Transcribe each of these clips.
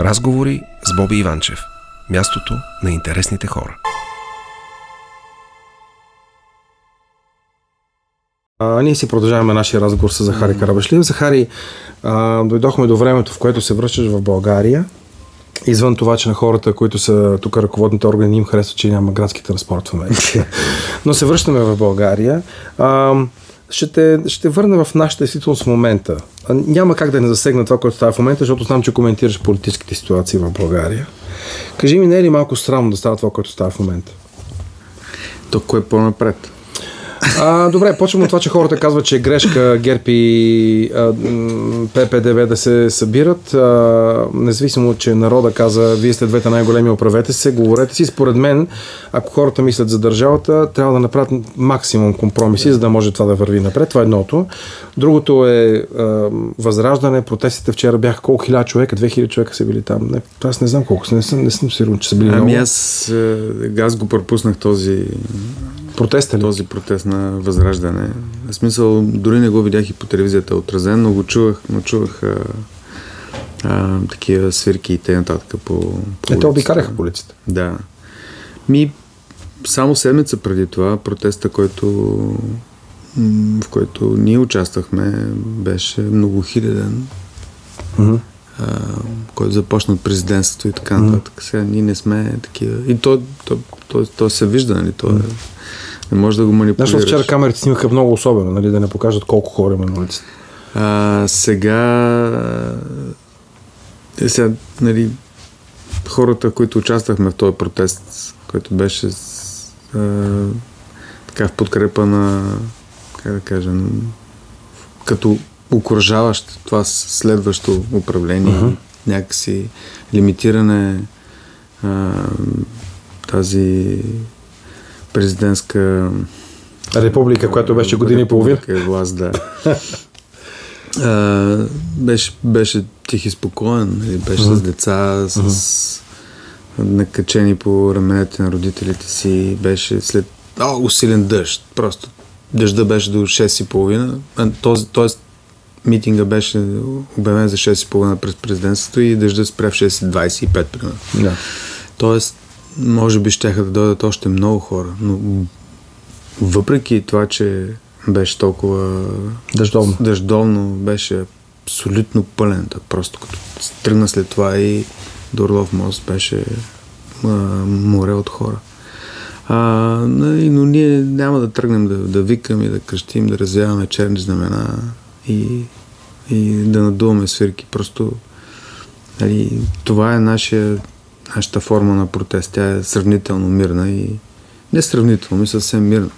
Разговори с Боби Иванчев. Мястото на интересните хора. А, ние си продължаваме нашия разговор с Захари Карабашлиев. Захари, а, дойдохме до времето, в което се връщаш в България. Извън това, че на хората, които са тук ръководните органи, им харесва, че няма градски транспорт в Америка. Но се връщаме в България. А, ще те, ще върна в нашата действителност в момента. Няма как да не засегна това, което става в момента, защото знам, че коментираш политическите ситуации в България. Кажи ми, не е ли малко странно да става това, което става в момента? То кое е по-напред? А, добре, почвам от това, че хората казват, че е грешка Герпи и а, ППДВ да се събират. А, независимо, че народа каза, вие сте двете най-големи, оправете се, говорете си. Според мен, ако хората мислят за държавата, трябва да направят максимум компромиси, за да може това да върви напред. Това е едното. Другото е а, възраждане. Протестите вчера бяха колко хиляда човека, 2000 човека са били там. Не, аз не знам колко, не съм, не съм сигурен, че са били ами много. аз, аз го пропуснах този Протест ли? Този протест на възраждане. В смисъл, дори не го видях и по телевизията отразен, но го чувах, но чувах а, а, такива свирки и т.н. по, по Е, те обикаляха полицията. Да. Ми, само седмица преди това, протеста, който в който ние участвахме, беше многохиляден. Mm-hmm. А, който започна от президентството и така нататък. Сега ние не сме такива. И то, то, то, то се вижда, нали? То е, не може да го манипулираш. Знаеш, вчера камерите снимаха много особено, нали, да не покажат колко хора има на улицата. А, сега, е, сега, нали, хората, които участвахме в този протест, който беше а, така в подкрепа на, как да кажа, като окоръжаващ това следващо управление, uh-huh. някакси лимитиране а, тази президентска република, която беше години и половина. Власт, да. а, беше, беше тих и спокоен, нали, беше uh-huh. с деца, с uh-huh. накачени по раменете на родителите си, беше след о, усилен дъжд, просто дъжда беше до 6.30, този, тоест митинга беше обявен за 6.30 през президентството и дъжда спря в 6.25 примерно. Да. Тоест може би ще да дойдат още много хора, но въпреки това, че беше толкова дъждовно, дъждовно беше абсолютно пълен. Да, просто като тръгна след това и до Орлов мост беше а, море от хора. А, но ние няма да тръгнем да, да викаме, да кръщим, да развяваме черни знамена и, и да надуваме свирки. Просто нали, това е нашия нашата форма на протест. Тя е сравнително мирна и не сравнително, ми съвсем мирна.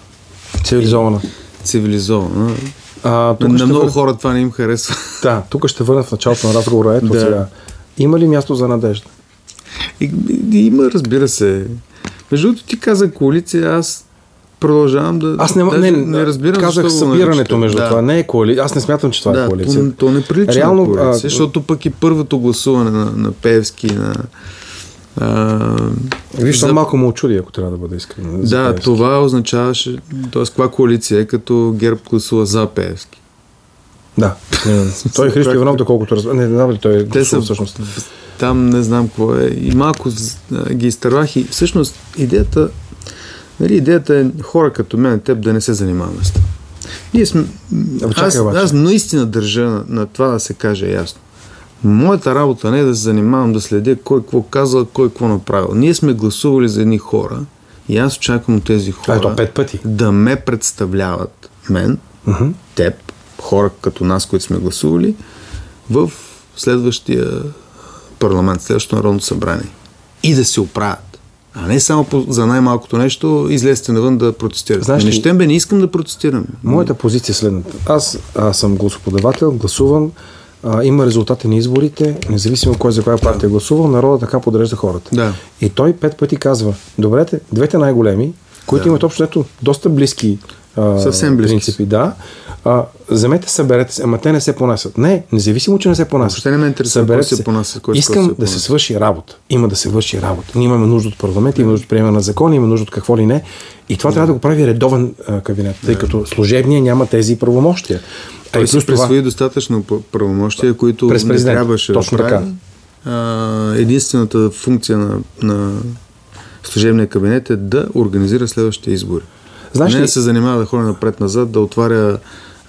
Цивилизована. Цивилизована. А, тук на много вър... хора това не им харесва. Да, тук ще върна в началото на разговора. Ето да. сега. Има ли място за надежда? И, и, има, разбира се. Между другото ти каза коалиция, аз продължавам да. Аз не, не, не разбирам. Казах събирането между да. това. Не е коалиция. Аз не смятам, че това да, е коалиция. То, то не прилича Реално, на коалиция, а... защото пък и първото гласуване на, на Певски, на а, Виж, за... малко му очуди, ако трябва да бъде искрен. Да, Певски. това означаваше, т.е. каква коалиция е, като ГЕРБ гласува за Певски. Да. той е Христо Иванов, доколкото разбира. Не, не знам ли той е Те са, всъщност. Там не знам какво е. И малко ги изтървах и всъщност идеята, нали, идеята е хора като мен, теб да не се занимаваме с това. Ние сме... Аз, аз наистина държа на, на това да се каже ясно. Моята работа не е да се занимавам да следя кой какво казал, кой какво направил. Ние сме гласували за едни хора и аз очаквам тези хора Ето, пет пъти. да ме представляват мен, uh-huh. теб, хора като нас, които сме гласували, в следващия парламент, следващото народно събрание. И да се оправят. А не само по, за най-малкото нещо, излезте навън да протестирате. Знаеш не ще бе, не искам да протестирам. Моята позиция е следната. Аз, аз съм гласоподавател, гласувам, а, има резултати на изборите, независимо кой за коя партия е гласувал, народа така подрежда хората. Да. И той пет пъти казва, добрете, двете най-големи, които да. имат общо ето доста близки а, Съвсем близки. принципи, да. А, вземете, съберете се, ама те не се понасят. Не, независимо, че не се понасят. Въобще не ме интересува се понасят. Кой Искам се да се свърши работа. Има да се върши работа. Ние имаме нужда от парламент, имаме нужда от приема на закон, имаме нужда от какво ли не. И това да. трябва да го прави редовен а, кабинет, тъй да. като служебния няма тези правомощия. Той си присвои това... достатъчно правомощия, които през не трябваше Точно да така. а, единствената функция на, на служебния кабинет е да организира следващите избори. Знаеш не ли- да се занимава да ходи напред-назад, да отваря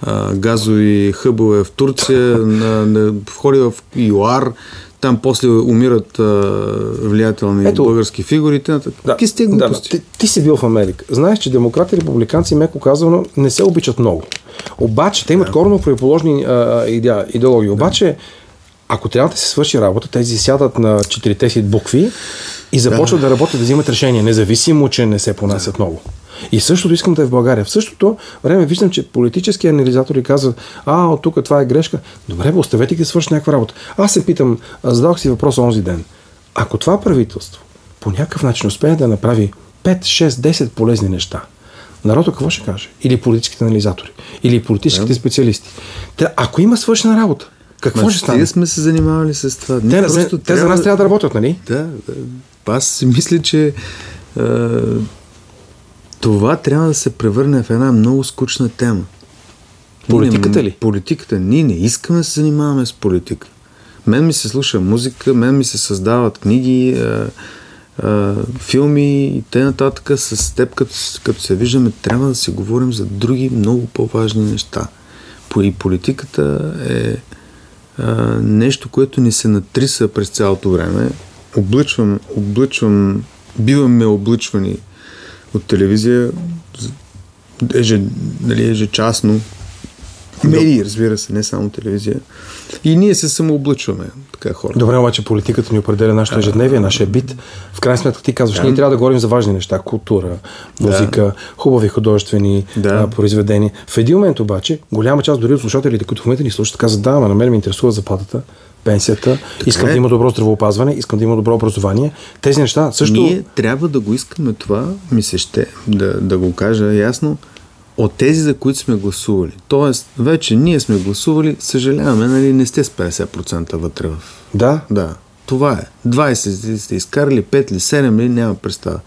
а, газови хъбове в Турция, на, на, входи в ЮАР, там после умират а, влиятелни Ето. български фигури. Да, Да, сте да, да, ти, ти си бил в Америка. Знаеш, че демократи и републиканци, меко казано, не се обичат много. Обаче, те имат коренно противоположни идеологии. Обаче, ако трябва да се свърши работа, тези сядат на четирите си букви и започват да, работят, да взимат решения, независимо, че не се понасят много. И същото искам да е в България. В същото време виждам, че политически анализатори казват, а, от тук това е грешка. Добре, бе, оставете ги да свърши някаква работа. Аз се питам, а, зададох си въпрос онзи ден. Ако това правителство по някакъв начин успее да направи 5, 6, 10 полезни неща, народа какво ще каже? Или политическите анализатори, или политическите специалисти. Те, ако има свършена работа, какво Ма, ще стане? стига сме се занимавали с това. Те, Ние те, просто те за нас трябва да работят, нали? Да, да. Аз си мисля, че а, това трябва да се превърне в една много скучна тема. Политиката ли? Политиката. Ние не искаме да се занимаваме с политика. Мен ми се слуша музика, мен ми се създават книги, а, а, филми и т.н. С теб, като, като се виждаме, трябва да си говорим за други много по-важни неща. И политиката е а, нещо, което ни се натриса през цялото време. Облъчвам, облъчвам, биваме облъчвани от телевизия еже, нали, ежечасно. Медии, разбира се, не само телевизия. И ние се самооблъчваме, така хора. Добре, обаче политиката ни определя нашето ежедневие, нашия бит. В крайна сметка ти казваш, ние трябва да говорим за важни неща, култура, музика, хубави художествени Да. произведения. В един момент обаче, голяма част дори от слушателите, които в момента ни слушат, казват, да, ама на мен ме интересува заплатата, пенсията, искам е. да има добро здравеопазване, искам да има добро образование. Тези неща също... Ние трябва да го искаме това, ми се ще, да, да го кажа ясно, от тези, за които сме гласували. Тоест, вече ние сме гласували, съжаляваме, нали, не сте с 50% вътре в... Да, Да, това е. 20 сте изкарали, 5 или 7 ли, няма представа.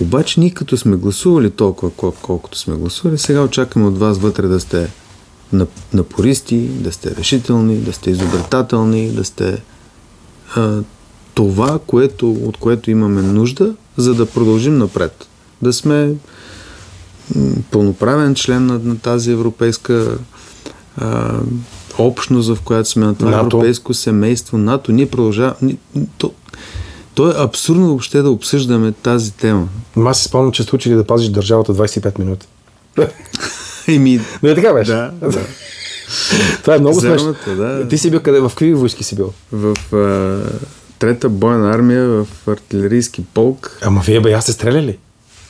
Обаче ние като сме гласували толкова, кол- колкото сме гласували, сега очакваме от вас вътре да сте напористи, да сте решителни, да сте изобретателни, да сте а, това, което, от което имаме нужда, за да продължим напред. Да сме пълноправен член на, на тази европейска а, общност, в която сме на това НАТО. европейско семейство, НАТО. Ние продължаваме. То, то е абсурдно въобще да обсъждаме тази тема. Аз си спомням, че сте учили да пазиш държавата 25 минути. Еми, Не така беше? да, да. Това е много смешно. Да. Ти си бил къде? В какви войски си бил? В а, трета бойна армия, в артилерийски полк. Ама вие бе, аз сте стреляли.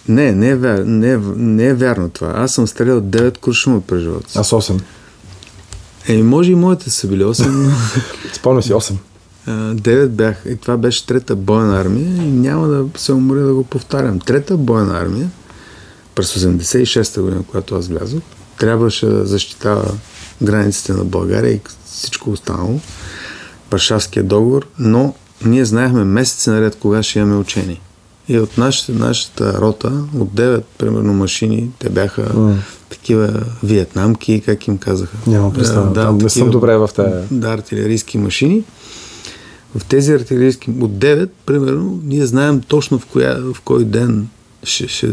Не, не е, вяр, не, е, не е вярно това. Аз съм стрелял 9 куршума през живота си. Аз 8. Еми, може и моите са били 8, но Спомням си 8. а, 9 бях. И това беше трета бойна армия и няма да се уморя да го повтарям. Трета бойна армия, през 86-та година, когато аз влязох, трябваше да защитава границите на България и всичко останало. Варшавския договор, но ние знаехме месеци наред кога ще имаме учение. И от нашата, нашата рота, от 9, примерно, машини, те бяха mm. такива виетнамки, как им казаха. Нямам представа. Там не съм добре в тая. Да, артилерийски машини. В тези артилерийски, от 9, примерно, ние знаем точно в, коя, в кой ден ще, ще,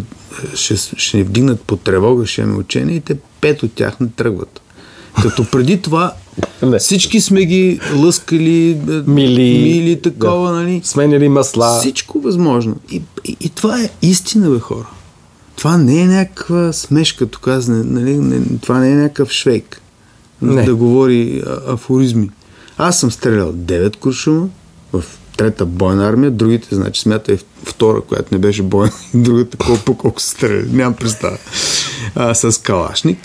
ще, ще ни вдигнат по тревога, ще имаме учение и те пет от тях не тръгват. Като преди това Не. всички сме ги лъскали, е, Мили. мили такова, Да. нали? Сменяли масла. Всичко възможно. И, и, и това е истина, бе, хора. Това не е някаква смешка, тук нали, не, това не е някакъв швейк. Не. Да говори а, афоризми. Аз съм стрелял 9 куршума в трета бойна армия, другите, значи смятай втора, която не беше бойна, и другата колко колко се стреля, нямам представа. А, с калашник.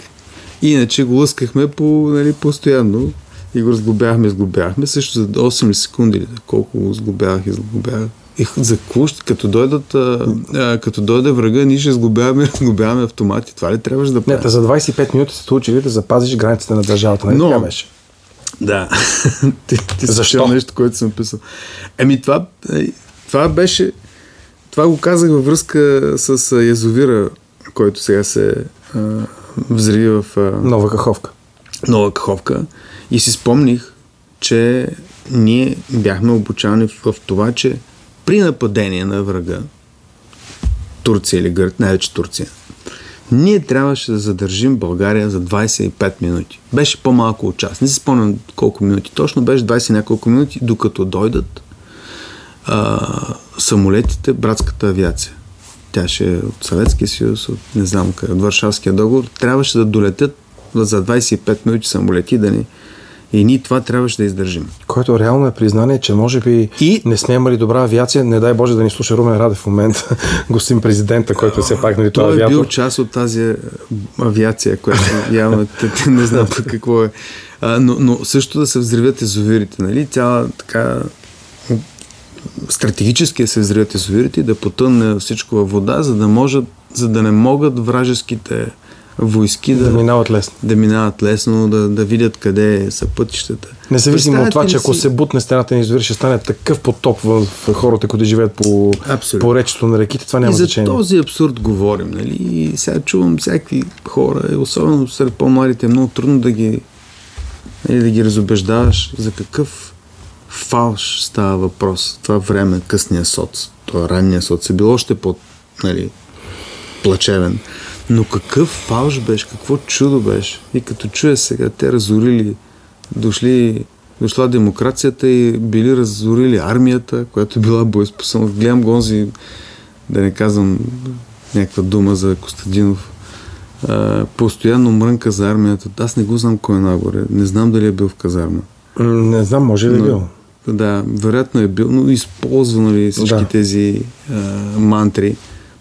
Иначе го лъскахме по, нали, постоянно и го разглобявахме, изглобявахме. Също за 8 секунди, колко го сглобявах, изглобявах. И за ще- като, дойдат, а, а, като дойде врага, ние ще сглобяваме, разглобяваме автомати. Това ли трябваше да Не, правим? те за 25 минути сте учили да запазиш границите на държавата. Нали Но- така беше? Да. ти, ти Защо? нещо, което съм писал. Еми, това, е, това беше... Това го казах във връзка с язовира, който сега се а, взриви в а, Нова каховка. Нова Каховка. И си спомних, че ние бяхме обучавани в, в това, че при нападение на врага, Турция или Гърт, най-вече Турция, ние трябваше да задържим България за 25 минути. Беше по-малко от час. Не си спомням колко минути. Точно беше 20 няколко минути, докато дойдат а, самолетите, братската авиация. Тя ще е от Съветския съюз, от не знам къде, от Варшавския договор. Трябваше да долетят за 25 минути самолети да ни и ние това трябваше да издържим. Което реално е признание, че може би И- не сме имали добра авиация. Не дай Боже да ни слуша Румен Радев в момента, господин президента, който е все пак нали, това Той е авиатор. бил част от тази е, авиация, която явно не знам пък какво е. А, но, но също да се взривят езовирите, нали? Цяла така стратегически да се взривят езовирите и да потъне всичко във вода, за да можат, за да не могат вражеските войски да, Да минават лесно. да минават лесно, да, да видят къде са пътищата. Независимо от това, че ли ако си- се бутне стената на извир, ще стане такъв потоп в, хората, които живеят по, Абсолютно. по речето на реките, това няма и за значение. този абсурд говорим, нали? И сега чувам всякакви хора, особено сред по-младите, е много трудно да ги, нали, да ги разобеждаваш за какъв фалш става въпрос. Това време, късния соц, това ранния соц е било още по, нали, плачевен. Но какъв фалш беше, какво чудо беше. И като чуя сега, те разорили, дошли, дошла демокрацията и били разорили армията, която е била боеспособна. Гледам гонзи, да не казвам някаква дума за Костадинов, а, постоянно мрънка за армията. Аз не го знам кой е нагоре. Не знам дали е бил в казарма. Не знам, може ли е бил. Да, вероятно е бил, но използва нали, всички Да. тези а, мантри.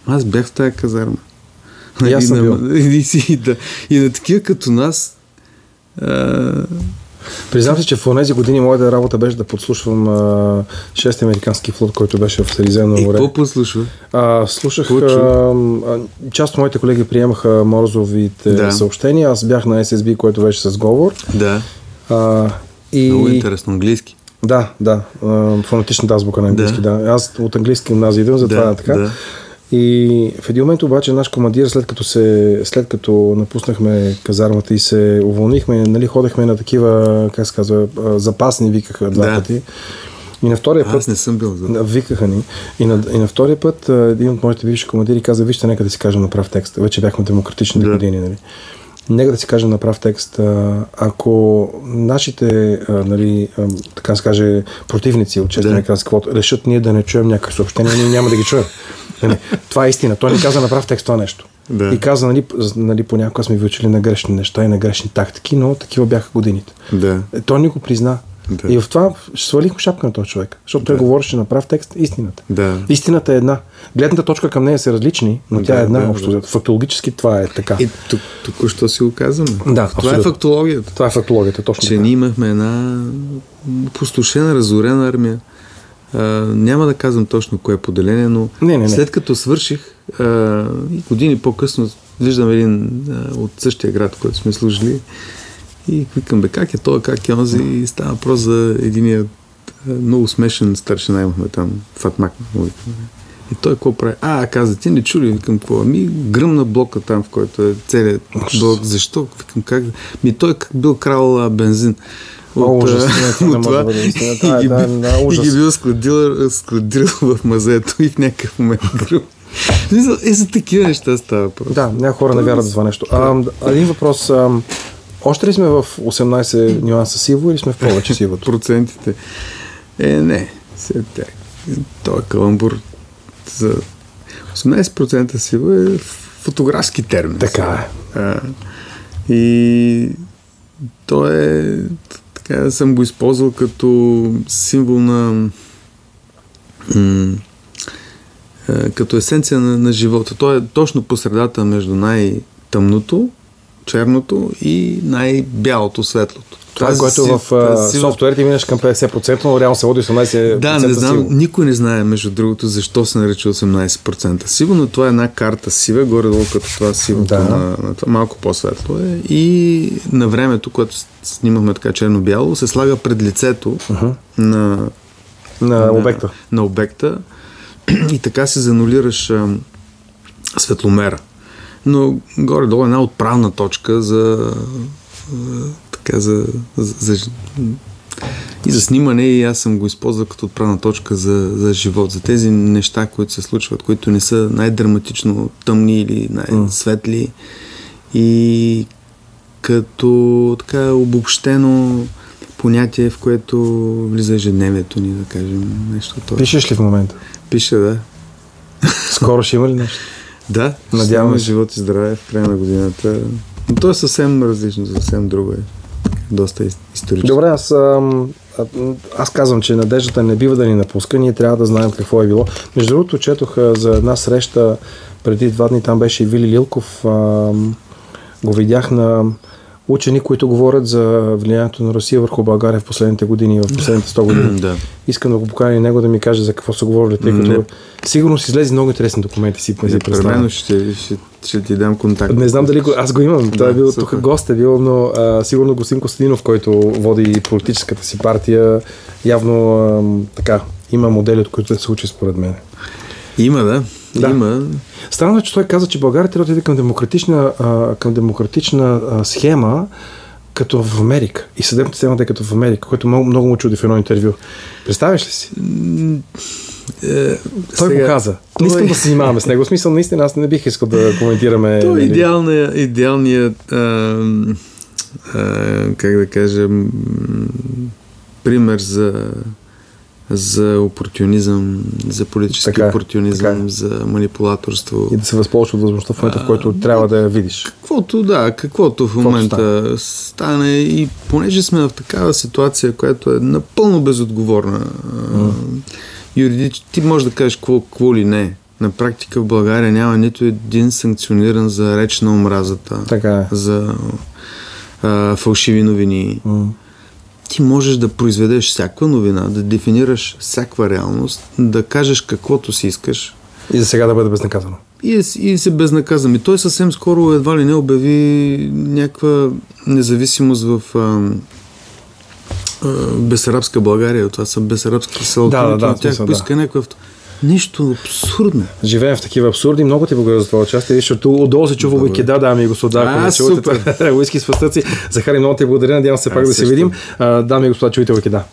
Аз бях в тази казарма. И аз съм на. И, и, да, и на такива като нас а, Признам си, че в тези години моята работа беше да подслушвам а, шести американски флот, който беше в Средиземно и море. какво послушва? А, слушах, а, а, част от моите колеги приемаха Морзовите Да. съобщения, аз бях на SSB, който беше с говор. Да, А, и... много интересно английски. Да, да, фонетичната азбука на английски, да. Да. Аз от английски гимназия идвам, затова Да, е така. да. И в един момент обаче наш командир, след като, се, след като напуснахме казармата и се уволнихме, нали, ходехме на такива, как се казва, а, запасни, викаха два Да. пъти. И на втория път... Аз не съм бил за Да, Викаха ни. И на, и на втория път а, един от моите бивши командири каза, вижте, нека да си кажем на прав текст. Вече бяхме демократични Да. години, нали? Нека да си кажем на прав текст, а, ако нашите, а, нали, а, така се каже, противници от честния Да. решат ние да не чуем някакви съобщения, ние няма да ги чуем. Нали? Това е истина. Той ни каза на прав текст това нещо. Да. И каза, нали, нали, понякога сме ви учили на грешни неща и на грешни тактики, но такива бяха годините. Да. Е, Той ни го призна. Да. И в това свалихме шапка на този човек, защото той говореше на прав текст истината. Да. Истината е една. Гледната точка към нея са различни, но тя Да, е една да, общо. да. Фактологически това е така. И тук, току-що си го казваме. Да, Това е абсолютно. фактологията. Това е фактологията, точно че така. ние имахме една пустошена, разорена армия. А, няма да казвам точно кое е поделение, но Не, не, не. след като свърших а, и години по-късно виждам един а, от същия град, в който сме служили и викам, бе, как е той, как е онзи и става въпрос за единия много смешен старшина имахме там, Фатмак. И той какво прави? А, каза, ти не чули, викам, какво? Ами, гръмна блока там, в който е целият блок. Защо? Викам, как? Ми той бил крал бензин. О, ужас, а, не, това не от да бъде истина. Това е, и да, да, ужас. и ги бил складирал, складирал в мазето и в някакъв момент Е, за такива неща става въпрос. Да, някои хора не вярват в това нещо. А, един въпрос. А, още ли сме в 18 нюанса сиво или сме в повече сивото? Процентите. Е, не. Сега тя. Той каламбур за 18% сила е фотографски термин. Така е. А, и то е така съм го използвал като символ на е, като есенция на, на живота. То е точно по средата между най-тъмното, черното и най-бялото, светлото. Това, е което сив- в това сива- софтуерите минеш към 50%, но реално се води 18% да, не знам, сиво. никой не знае, между другото, защо се нарича 18%. Сигурно това е една карта сива, горе-долу като това сивото Да. на, на това, малко по-светло е. И на времето, когато с- снимахме така черно-бяло, се слага пред лицето на, На обекта. на обекта и така се занулираш а, светломера. Но горе-долу е една отправна точка за, а, така за, за, за и за снимане и аз съм го използвал като отправна точка за, за живот, за тези неща, които се случват, които не са най-драматично тъмни или най-светли и като така обобщено понятие, в което влиза ежедневието ни, да кажем, нещо това. Пишеш ли в момента? Пише, да. Скоро ще има ли нещо? Да, Надяваме се. живот и здраве в края на годината. Но то е съвсем различно, съвсем друго е. Доста ис- исторично. Добре, аз, ам, а, аз казвам, че надеждата не бива да ни напуска. Ние трябва да знаем какво е било. Между другото, четох а, за една среща преди два дни, там беше и Вили Лилков. ам, го видях на учени, които говорят за влиянието на Русия върху България в последните години, в последните 100 години. да. Искам да го поканя и него да ми каже за какво са говорили, тъй като Не. сигурно си излезе много интересни документи си, си представям. Непременно ще, ще, ще ти дам контакт. Не знам дали го, аз го имам. Той е Да, бил супер. тук гост, е бил, но а, сигурно Гостин Костадинов, който води политическата си партия, явно а, така, има модели, от които да се учи според мен. Има, да. Да. Има. Странно е, че той каза, че България трябва да отиде към демократична, а, към демократична а, схема, като в Америка. И съдебната система да е като в Америка, което много, много му чуди в едно интервю. Представяш ли си? Е, Той го каза. Не искам той- да се занимаваме с него. В смисъл, наистина, аз не бих искал да коментираме. То е нали, идеалният, идеалният а, а, как да кажа, пример за, за опортунизъм, за политически Така е, опортунизъм, така е. за манипулаторство. И да се възползваш от възможността в момента, в който трябва да я видиш. Каквото, да, каквото в Каквото момента стане и понеже сме в такава ситуация, която е напълно безотговорна, mm. ти можеш да кажеш какво, какво ли не. На практика в България няма нито един санкциониран за реч на омразата, Така е. за а, фалшиви новини. М. Ти можеш да произведеш всякаква новина, да дефинираш всякаква реалност, да кажеш каквото си искаш, И за сега да бъде безнаказано. и, и се безнаказан. И той съвсем скоро едва ли не обяви някаква независимост в а, а, Бесарабска България. Това са Бесарабските села. Да, да, да, тях смисъл, поиска някакъв... Нещо абсурдно. Живеем в такива абсурди. Много ти благодаря за това участие, защото отдолу се чува уикеда, дами и господа. Ако А, не чувате, уиски с фастъци. Захари, много ти благодаря. Надявам се пак да се видим. А, Дами и господа, чуйте уикеда.